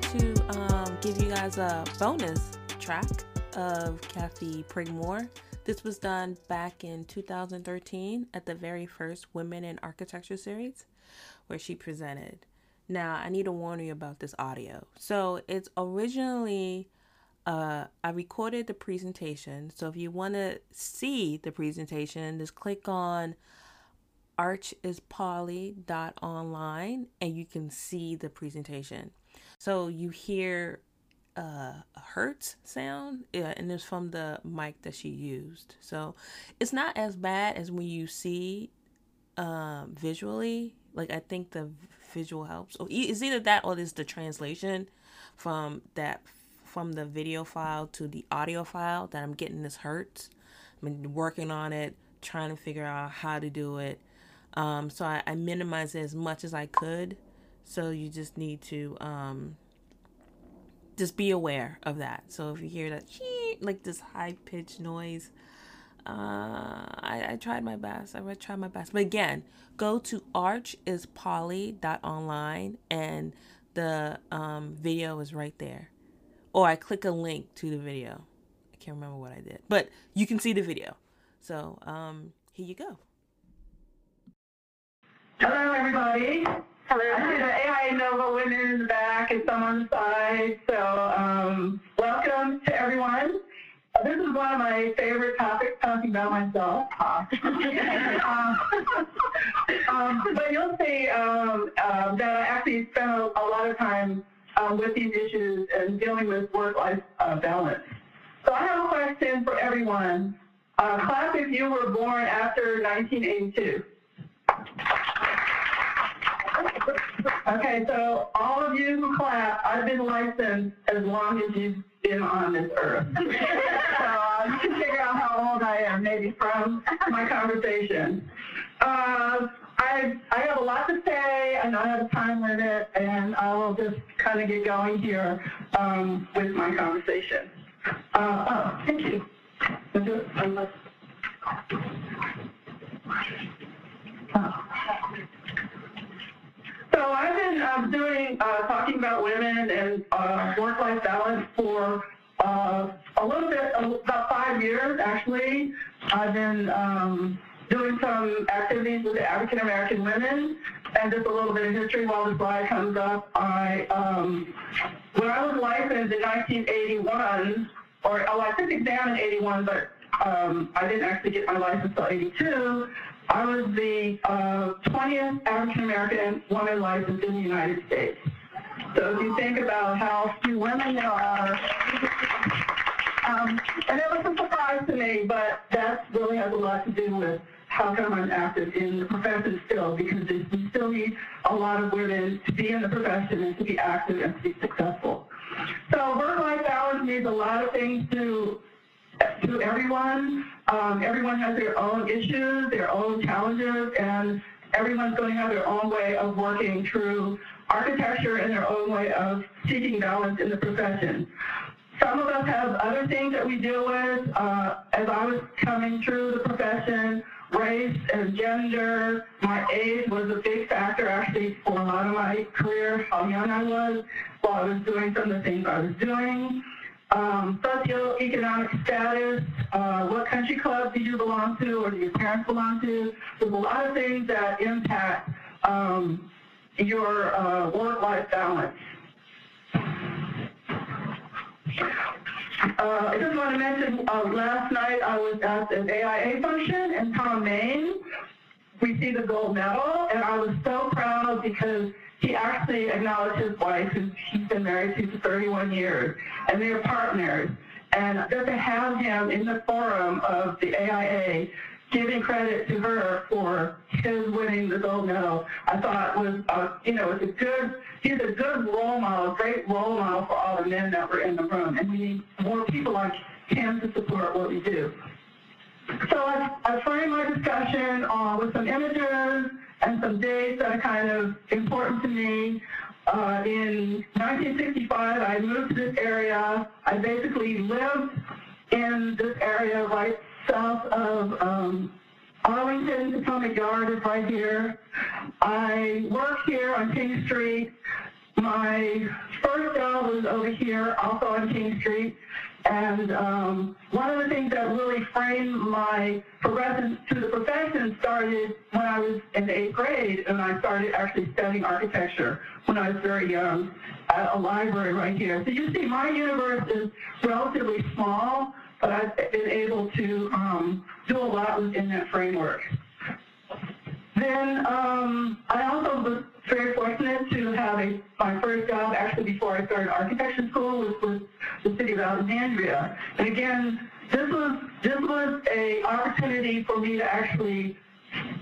to um, give you guys a bonus track of Kathy Prigmore. This was done back in 2013 at the very first Women in Architecture series, where she presented. Now I need to warn you about this audio. So it's originally uh, I recorded the presentation. So if you want to see the presentation, just click on archispolly.online and you can see the presentation. So you hear uh, a hertz sound, yeah, and it's from the mic that she used. So it's not as bad as when you see um, visually. Like I think the visual helps. Or it's either that or it's the translation from that from the video file to the audio file that I'm getting this hertz. I've been working on it, trying to figure out how to do it. Um, so I, I minimized it as much as I could. So you just need to um, just be aware of that. So if you hear that like this high pitched noise, uh, I, I tried my best. I tried my best. But again, go to arch is archispolly.online and the um, video is right there. Or I click a link to the video. I can't remember what I did, but you can see the video. So um, here you go. Hello, everybody. Hello. I see the AIA Nova women in the back and some on the side. So um, welcome to everyone. Uh, this is one of my favorite topics, talking about myself. um, um, but you'll see um, uh, that I actually spent a, a lot of time um, with these issues and dealing with work-life uh, balance. So I have a question for everyone. Uh, class, if you were born after 1982. Okay, so all of you who clap, I've been licensed as long as you've been on this earth. so uh, you can figure out how old I am, maybe from my conversation. Uh, I, I have a lot to say. Know I have a time limit, and I will just kind of get going here um, with my conversation. Uh, oh, thank you. Oh. So I've been um, doing, uh, talking about women and uh, work-life balance for uh, a little bit, about five years actually. I've been um, doing some activities with African American women and just a little bit of history while the slide comes up. I, um, when I was licensed in 1981, or oh, I took the exam in 81, but um, I didn't actually get my license until 82. I was the uh, 20th African American woman licensed in the United States. So if you think about how few women there are, um, and it was a surprise to me, but that really has a lot to do with how come I'm active in the profession still, because we still need a lot of women to be in the profession and to be active and to be successful. So work-life balance needs a lot of things to to everyone. Um, everyone has their own issues, their own challenges, and everyone's going to have their own way of working through architecture and their own way of seeking balance in the profession. Some of us have other things that we deal with. Uh, as I was coming through the profession, race and gender, my age was a big factor actually for a lot of my career, how young I was while I was doing some of the things I was doing um, socioeconomic status, uh, what country club do you belong to or do your parents belong to. There's a lot of things that impact um, your uh, work-life balance. Uh, I just want to mention, uh, last night I was at an AIA function in Thom Mayne. We see the gold medal, and I was so proud because he actually acknowledged his wife, who he's been married to for 31 years, and they're partners. And just to have him in the forum of the AIA giving credit to her for his winning the gold medal, I thought was, uh, you know, it's a good, he's a good role model, great role model for all the men that were in the room. And we need more people like him to support what we do. So I, I framed my discussion uh, with some images, and some dates that are kind of important to me. Uh, in 1965, I moved to this area. I basically lived in this area right south of um, Arlington Potomac Yard is right here. I work here on King Street. My first job was over here, also on King Street. And um, one of the things that really framed my progression to the profession started when I was in eighth grade, and I started actually studying architecture when I was very young at a library right here. So you see, my universe is relatively small, but I've been able to um, do a lot within that framework. Then um, I also was very fortunate to have a, my first job actually before I started architecture school was with the city of Alexandria. And again, this was this was a opportunity for me to actually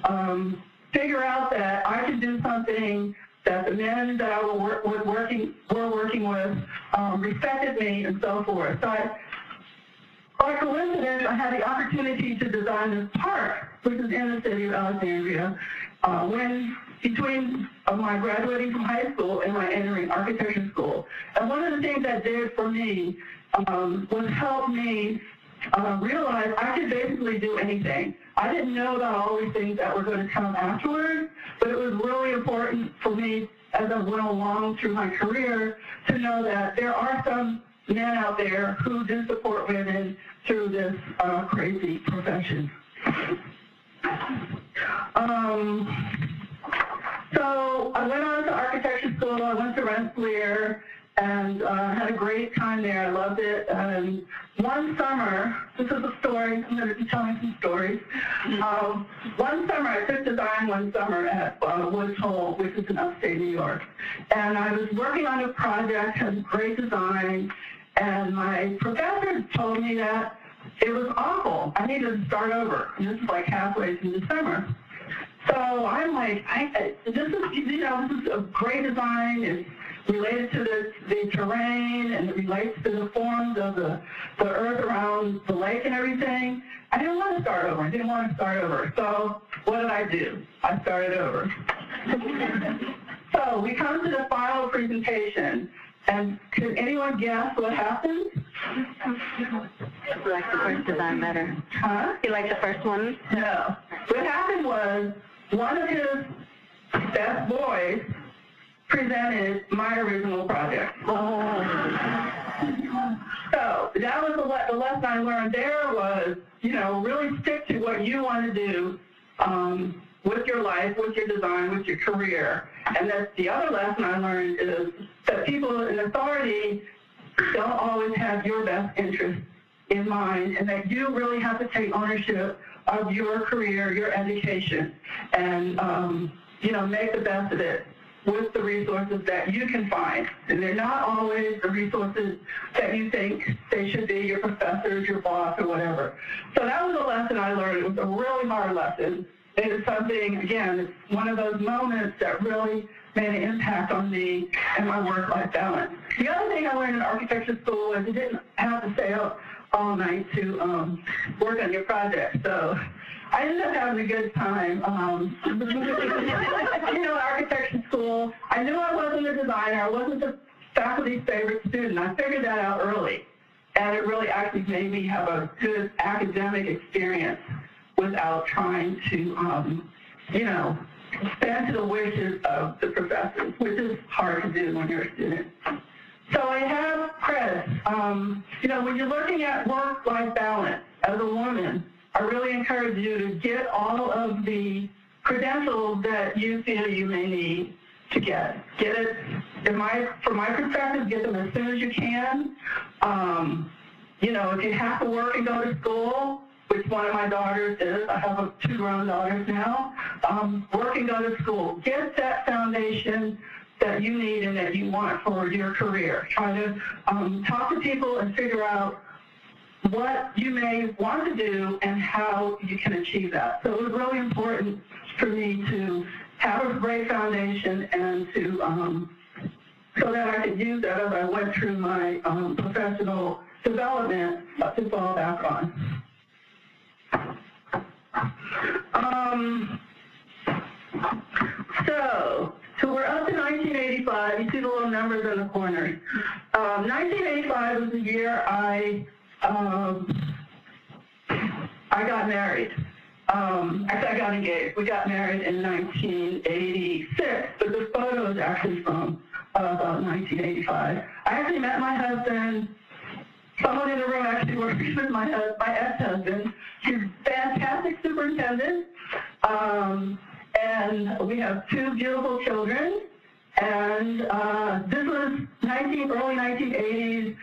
um, figure out that I could do something that the men that I was working were working with um, respected me and so forth. So I, by coincidence, I had the opportunity to design this park, which is in the city of Alexandria, uh, when between uh, my graduating from high school and my entering architecture school. And one of the things that did for me um, was help me uh, realize I could basically do anything. I didn't know about all these things that were going to come afterwards, but it was really important for me as I went along through my career to know that there are some men out there who do support women through this uh, crazy profession. Um, so I went on to architecture school. I went to Rensselaer and uh, had a great time there. I loved it. And one summer, this is a story. I'm going to be telling some stories. Um, one summer, I took design one summer at uh, Woods Hole, which is in upstate New York. And I was working on a project, had great design, and my professor told me that it was awful. I needed to start over. And this is like halfway through the summer. So I'm like, I, this is, you know, this is a great design. It's related to the, the terrain and it relates to the forms of the, the earth around the lake and everything. I didn't want to start over. I didn't want to start over. So what did I do? I started over. so we come to the final presentation. And can anyone guess what happened? You like the first design better. Huh? You like the first one? No. What happened was one of his best boys presented my original project. Oh. So that was the, le- the lesson I learned there was, you know, really stick to what you want to do um, with your life, with your design, with your career. And that's the other lesson I learned is that people in authority don't always have your best interest in mind and that you really have to take ownership of your career, your education, and, um, you know, make the best of it with the resources that you can find. And they're not always the resources that you think they should be, your professors, your boss, or whatever. So that was a lesson I learned. It was a really hard lesson. And It is something, again, it's one of those moments that really made an impact on me and my work-life balance. The other thing I learned in architecture school is you didn't have to stay up all night to um, work on your project. So I ended up having a good time. Um, you know, architecture school, I knew I wasn't a designer. I wasn't the faculty's favorite student. I figured that out early. And it really actually made me have a good academic experience without trying to, um, you know, stand to the wishes of the professors, which is hard to do when you're a student. So I have Chris. Um, you know, when you're looking at work-life balance as a woman, I really encourage you to get all of the credentials that you feel you may need to get. Get it, in my, from my perspective, get them as soon as you can. Um, you know, if you have to work and go to school, which one of my daughters is, I have two grown daughters now, um, work and go to school. Get that foundation that you need and that you want for your career. Try to um, talk to people and figure out what you may want to do and how you can achieve that. So it was really important for me to have a great foundation and to um, so that I could use that as I went through my um, professional development to fall back on. Um, so, so we're up to 1985. You see the little numbers in the corner. Um, 1985 was the year I um, I got married. Um, actually, I got engaged. We got married in 1986, but the photo is actually from uh, about 1985. I actually met my husband. Someone in the room actually works with my, my ex-husband. He's a fantastic superintendent. Um, and we have two beautiful children. And uh, this was 19, early 1980s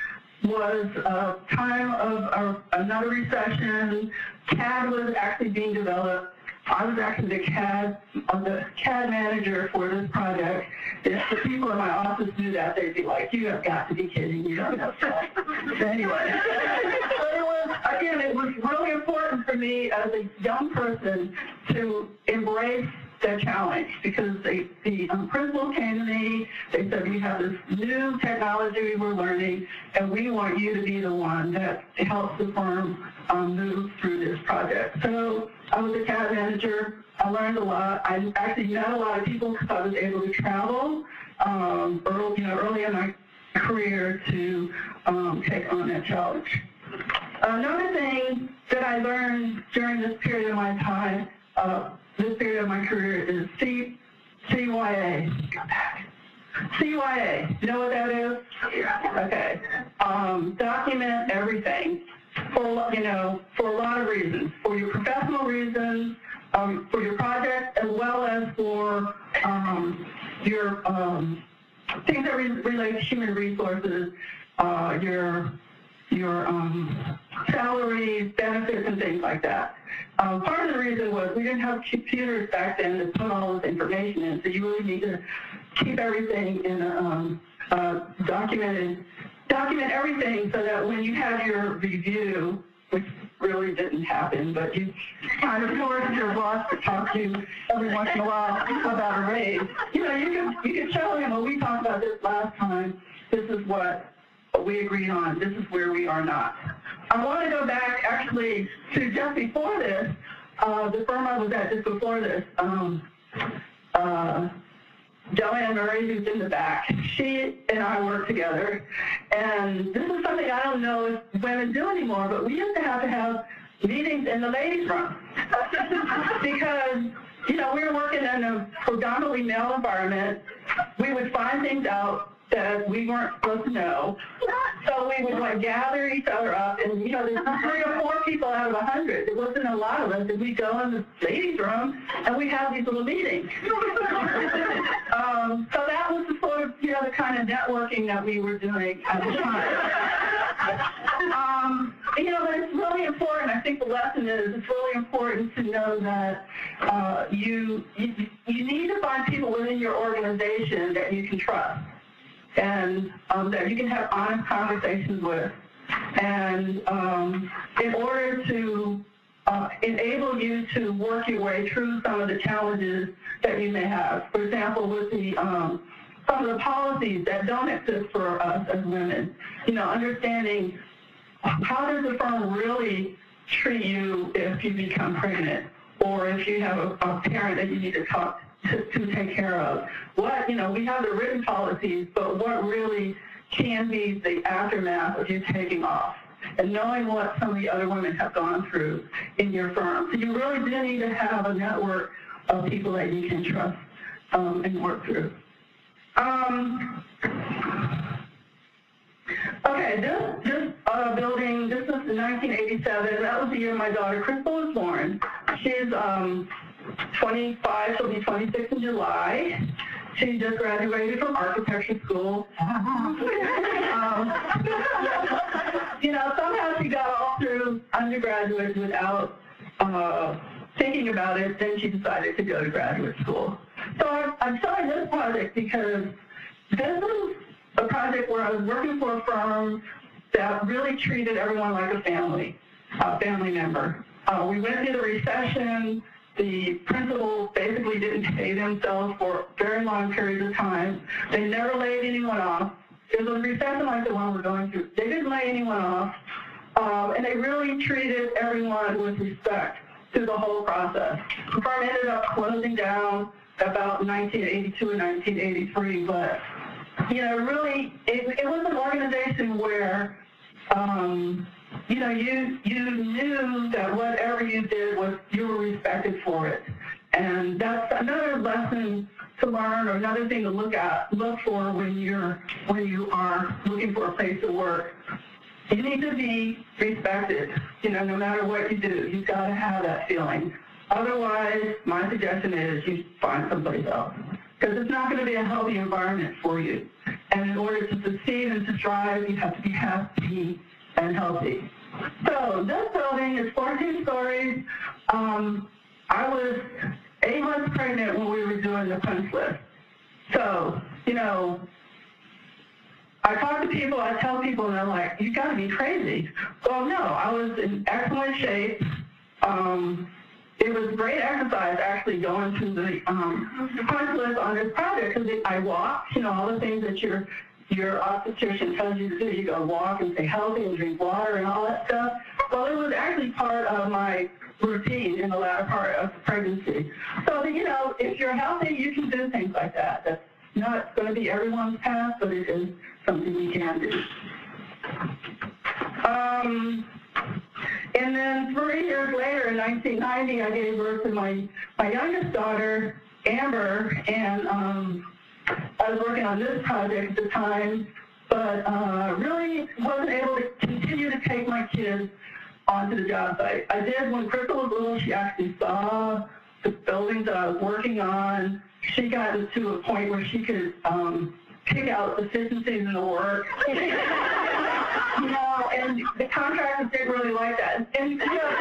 was a time of a, another recession. CAD was actually being developed. I was actually the CAD, uh, the CAD manager for this project. If the people in my office knew that, they'd be like, you have got to be kidding. You don't know that. anyway, but it was, again, it was really important for me as a young person to embrace their challenge because they, the um, principal came to me. They said, we have this new technology we were learning, and we want you to be the one that helps the firm um, move through this project. So I was a CAD manager. I learned a lot. I actually met a lot of people because I was able to travel um, early, you know, early in my career to um, take on that challenge. Another thing that I learned during this period of my time uh, this period of my career is C, CYA. CYA, you know what that is? Okay. Um, document everything for, you know, for a lot of reasons. For your professional reasons, um, for your project, as well as for um, your um, things that re relate to human resources, uh, your your um, salaries, benefits, and things like that. Um, part of the reason was we didn't have computers back then to put all this information in, so you really need to keep everything in a um, uh, documented, document everything so that when you have your review, which really didn't happen, but you kind of forced your boss to talk to you every once in a while about a raise. You know, you can you can show him, well, we talked about this last time. This is what we agreed on. This is where we are not. I want to go back actually to just before this, uh, the firm I was at just before this, um, uh, Joanne Murray, who's in the back, she and I worked together. And this is something I don't know if women do anymore, but we used to have to have meetings in the ladies' room. because, you know, we were working in a predominantly male environment. We would find things out that we weren't supposed to know. So we would like gather each other up, and you know, there's three or four people out of a hundred. There wasn't a lot of us, and we go in the ladies' room and we have these little meetings. um, so that was the sort of you know the kind of networking that we were doing at the time. um, you know, but it's really important. I think the lesson is it's really important to know that uh, you, you you need to find people within your organization that you can trust and um, that you can have honest conversations with. And um, in order to uh, enable you to work your way through some of the challenges that you may have. For example, with the um, some of the policies that don't exist for us as women, you know, understanding how does the firm really treat you if you become pregnant or if you have a, a parent that you need to talk to, to take care of. What, you know, we have the written policies, but what really can be the aftermath of you taking off and knowing what some of the other women have gone through in your firm. So you really do need to have a network of people that you can trust um, and work through. Um, okay, this, this uh, building, this was in 1987. That was the year my daughter Crystal was born. She's um, 25, she'll be 26 in July. She just graduated from architecture school. um, you know, somehow she got all through undergraduate without uh, thinking about it. Then she decided to go to graduate school. So I'm, I'm showing this project because this is a project where I was working for a firm that really treated everyone like a family, a family member. Uh, we went through the recession the principals basically didn't pay themselves for very long periods of time. They never laid anyone off. It was a recession like the one we're going through. They didn't lay anyone off, um, and they really treated everyone with respect through the whole process. The firm ended up closing down about 1982 and 1983, but you know, really, it, it was an organization where um, you know, you you knew that whatever you did was respected for it, and that's another lesson to learn or another thing to look at look for when you're when you are looking for a place to work. You need to be respected, you know, no matter what you do. You've got to have that feeling. Otherwise, my suggestion is you find somebody else because it's not going to be a healthy environment for you. And in order to succeed and to thrive, you have to be happy and healthy. So this building is 14 stories. Um, I was eight months pregnant when we were doing the punch list. So, you know, I talk to people, I tell people, and they're like, you got to be crazy. Well, no, I was in excellent shape. Um, it was great exercise actually going through the um, punch list on this project because I walked, you know, all the things that your your obstetrician tells you to do. You go walk and stay healthy and drink water and all that stuff. Well, it was actually part of my routine in the latter part of pregnancy. So, you know, if you're healthy, you can do things like that. That's not going to be everyone's path, but it is something you can do. Um, and then three years later, in 1990, I gave birth to my, my youngest daughter, Amber, and um, I was working on this project at the time, but uh, really wasn't able to continue to take my kids onto the job site. I did when Crystal was little, she actually saw the buildings that I was working on. She got to a point where she could um, pick out deficiencies in the work. you know, and the contractors didn't really like that. And, you know,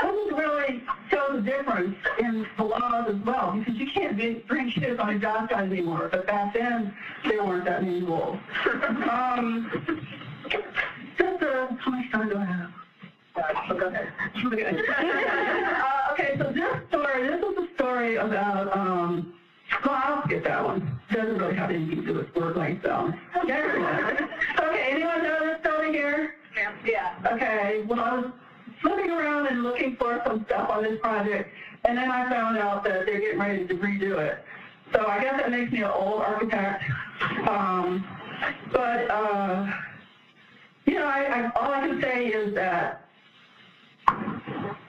doesn't really show the difference in the laws as well, because you can't be, bring kids on a job site anymore. But back then, there weren't that many rules. um, just uh, how much time do I have? Uh, okay, so this story, this is a story about, um, well, I'll skip that one. Doesn't really have anything to do with work-life balance. okay, anyone know this story here? Yeah. Yeah. Okay, well, I was looking around and looking for some stuff on this project, and then I found out that they're getting ready to redo it. So I guess that makes me an old architect. Um, but, uh, you know, I, I, all I can say is that,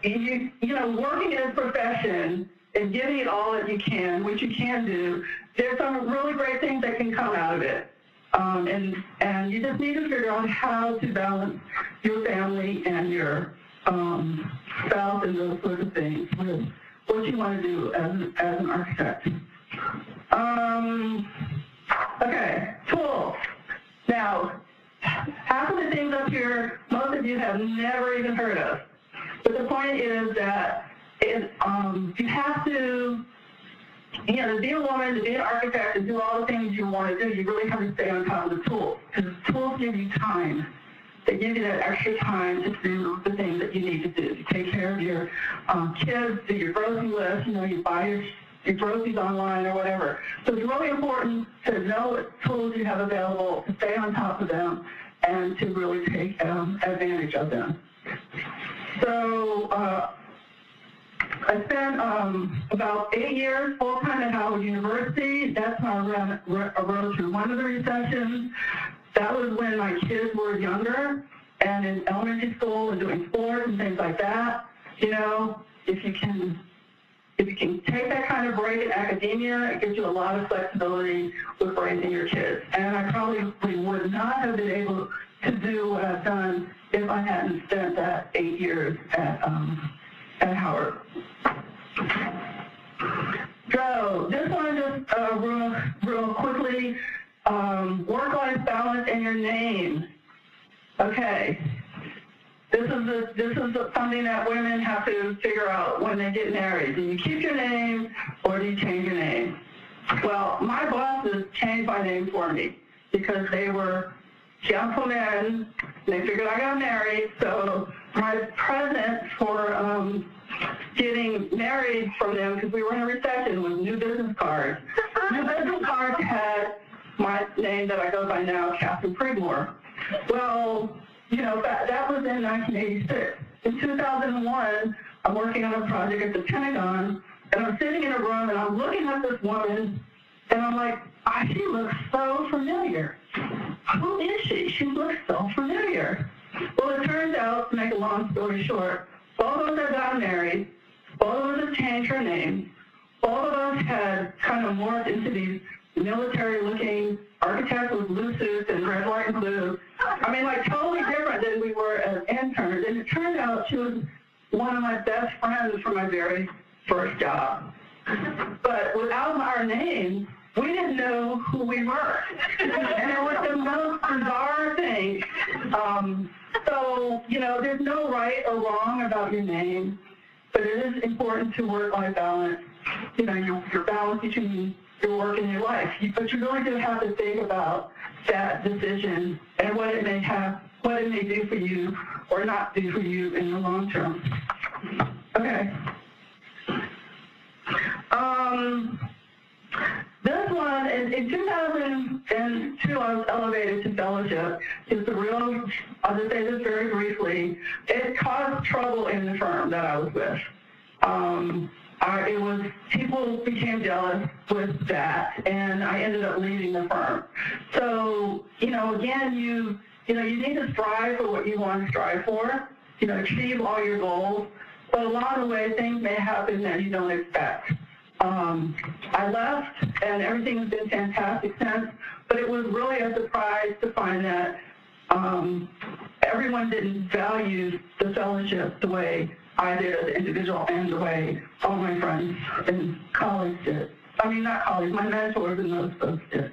you, you know, working in a profession and giving it all that you can, which you can do, there's some really great things that can come out of it. Um, and, and you just need to figure out how to balance your family and your um, spouse and those sorts of things with what you want to do as, as an architect. Um, okay, tools. Now, half of the things up here, most of you have never even heard of. But the point is that it, um, you have to, you know, to be a woman, to be an architect, to do all the things you want to do, you really have to stay on top of the tools. Because tools give you time. They give you that extra time to do the things that you need to do. To take care of your um, kids, do your grocery list, you know, you buy your, your groceries online or whatever. So it's really important to know what tools you have available, to stay on top of them, and to really take um, advantage of them. So uh, I spent um, about eight years full-time at Howard University. That's how I, ran, I rose through one of the recessions. That was when my kids were younger and in elementary school and doing sports and things like that. You know, if you can if you can take that kind of break in academia, it gives you a lot of flexibility with raising your kids. And I probably would not have been able to do what I've done if I hadn't spent that eight years at um, at Howard. So this one just uh, real, real quickly, um, work-life balance and your name. Okay, this is a, this is a, something that women have to figure out when they get married. Do you keep your name or do you change your name? Well, my bosses changed my name for me because they were gentlemen. They figured I got married, so my present for um, getting married from them because we were in a recession was new business cards. new business cards had my name that I go by now, Kathryn Prigmore. Well, you know, that, that was in 1986. In 2001, I'm working on a project at the Pentagon, and I'm sitting in a room, and I'm looking at this woman, and I'm like, ah, she looks so familiar. Who is she? She looks so familiar. Well, it turns out, to make a long story short, both of us gotten married, both of us changed her name, both of us had kind of morphed into these military-looking architects with blue suits and red, white, and blue. I mean, like totally different than we were as interns. And it turned out she was one of my best friends from my very first job. But without our names, we didn't know who we were. and it was the most bizarre thing. Um, so, you know, there's no right or wrong about your name, but it is important to work-life balance. You know, your, your balance between your work and your life. But you really do have to think about that decision and what it may have, what it may do for you or not do for you in the long term. Okay. Um, one, in, in 2002, I was elevated to fellowship. It's a real, I'll just say this very briefly, it caused trouble in the firm that I was with. Um, I, it was, people became jealous with that, and I ended up leaving the firm. So, you know, again, you, you know, you need to strive for what you want to strive for, you know, achieve all your goals, but along the way, things may happen that you don't expect. Um, I left, and everything has been fantastic since, but it was really a surprise to find that um, everyone didn't value the fellowship the way I did as an individual and the way all my friends and colleagues did. I mean, not colleagues, my mentors and those folks did.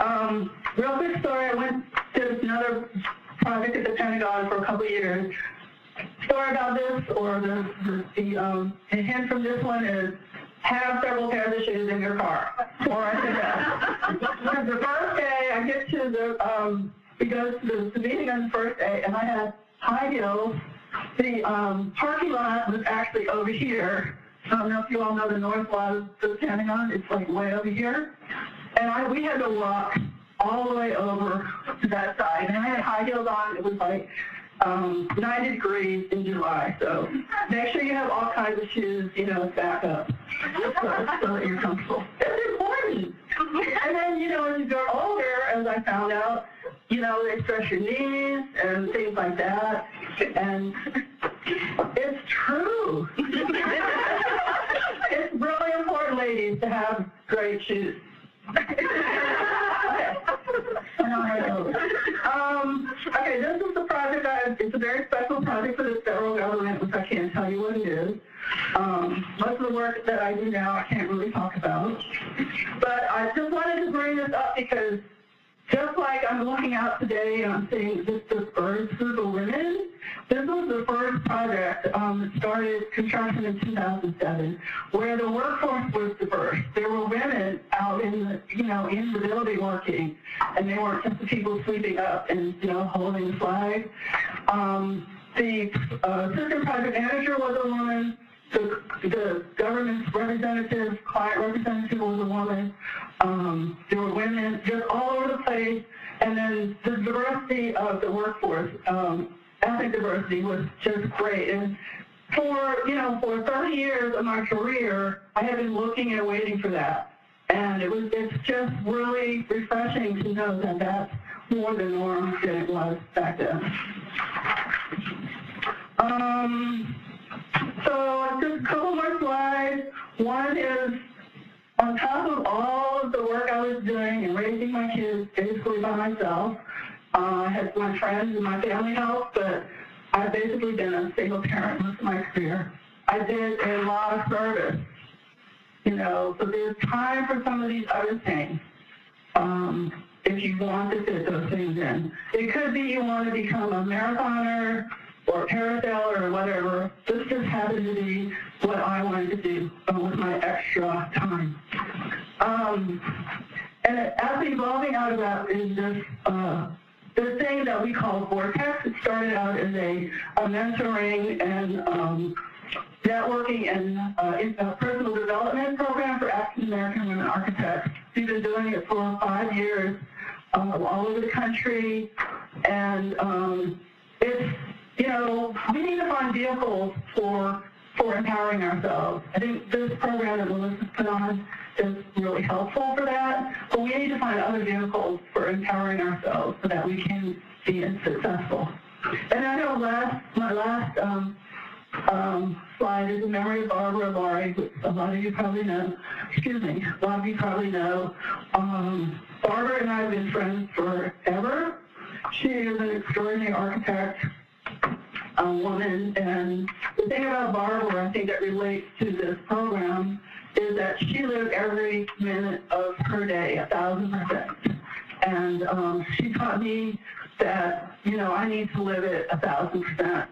Um, real quick story, I went to another project at the Pentagon for a couple of years, story about this, or the, the, the, um, hint from this one is have several pairs of shoes in your car. Or I said that. The first day I get to the, um, we go to the meeting on the first day, and I had high heels. The um, parking lot was actually over here. I don't know if you all know the north lot of the Pentagon. It's like way over here. And I, we had to walk all the way over to that side. And I had high heels on. It was like um, 90 degrees in July. So make sure you have all kinds of shoes, you know, back up so, so that you're comfortable. It's important. And then, you know, as you grow older, as I found out, you know, they stress your knees and things like that. And it's true. it's really important, ladies, to have great shoes. okay. Um, okay, this is the project. It's a very special project for the federal government, which I can't tell you what it is. Um, most of the work that I do now, I can't really talk about. But I just wanted to bring this up because just like I'm looking out today and I'm seeing this diverse group of women, this was the first project um, that started construction in 2007, where the workforce was diverse. There were women out in the, you know, in the building working, and they weren't just the people sweeping up and, you know, holding the flag. Um, the uh, assistant project manager was a woman. The, the government's representative, client representative was a woman. Um, there were women just all over the place. And then the diversity of the workforce, um, ethnic diversity was just great. And for, you know, for 30 years of my career, I have been looking and waiting for that. And it was, it's just really refreshing to know that that's more the norm than it was back then. Um, so just a couple more slides. One is on top of all of the work I was doing and raising my kids basically by myself, uh, I had my friends and my family help, but I've basically been a single parent most of my career. I did a lot of service, you know, so there's time for some of these other things. Um, if you want to fit those things in. It could be you want to become a marathoner or parasailer or whatever. This just happened to be what I wanted to do uh, with my extra time. Um, and as evolving out of that is this uh, this thing that we call Vortex. It started out as a, a mentoring and um, networking and uh, personal development program for African American women architects. We've been doing it for five years uh, all over the country, and um, it's you know, we need to find vehicles for for empowering ourselves. I think this program that Melissa's put on is really helpful for that, but we need to find other vehicles for empowering ourselves so that we can be successful. And I know last, my last um, um, slide is a memory of Barbara Laurie, which a lot of you probably know. Excuse me, a lot of you probably know. Um, Barbara and I have been friends forever. She is an extraordinary architect, a woman, and the thing about Barbara, I think that relates to this program, is that she lived every minute of her day, a thousand percent. And um, she taught me that, you know, I need to live it a thousand percent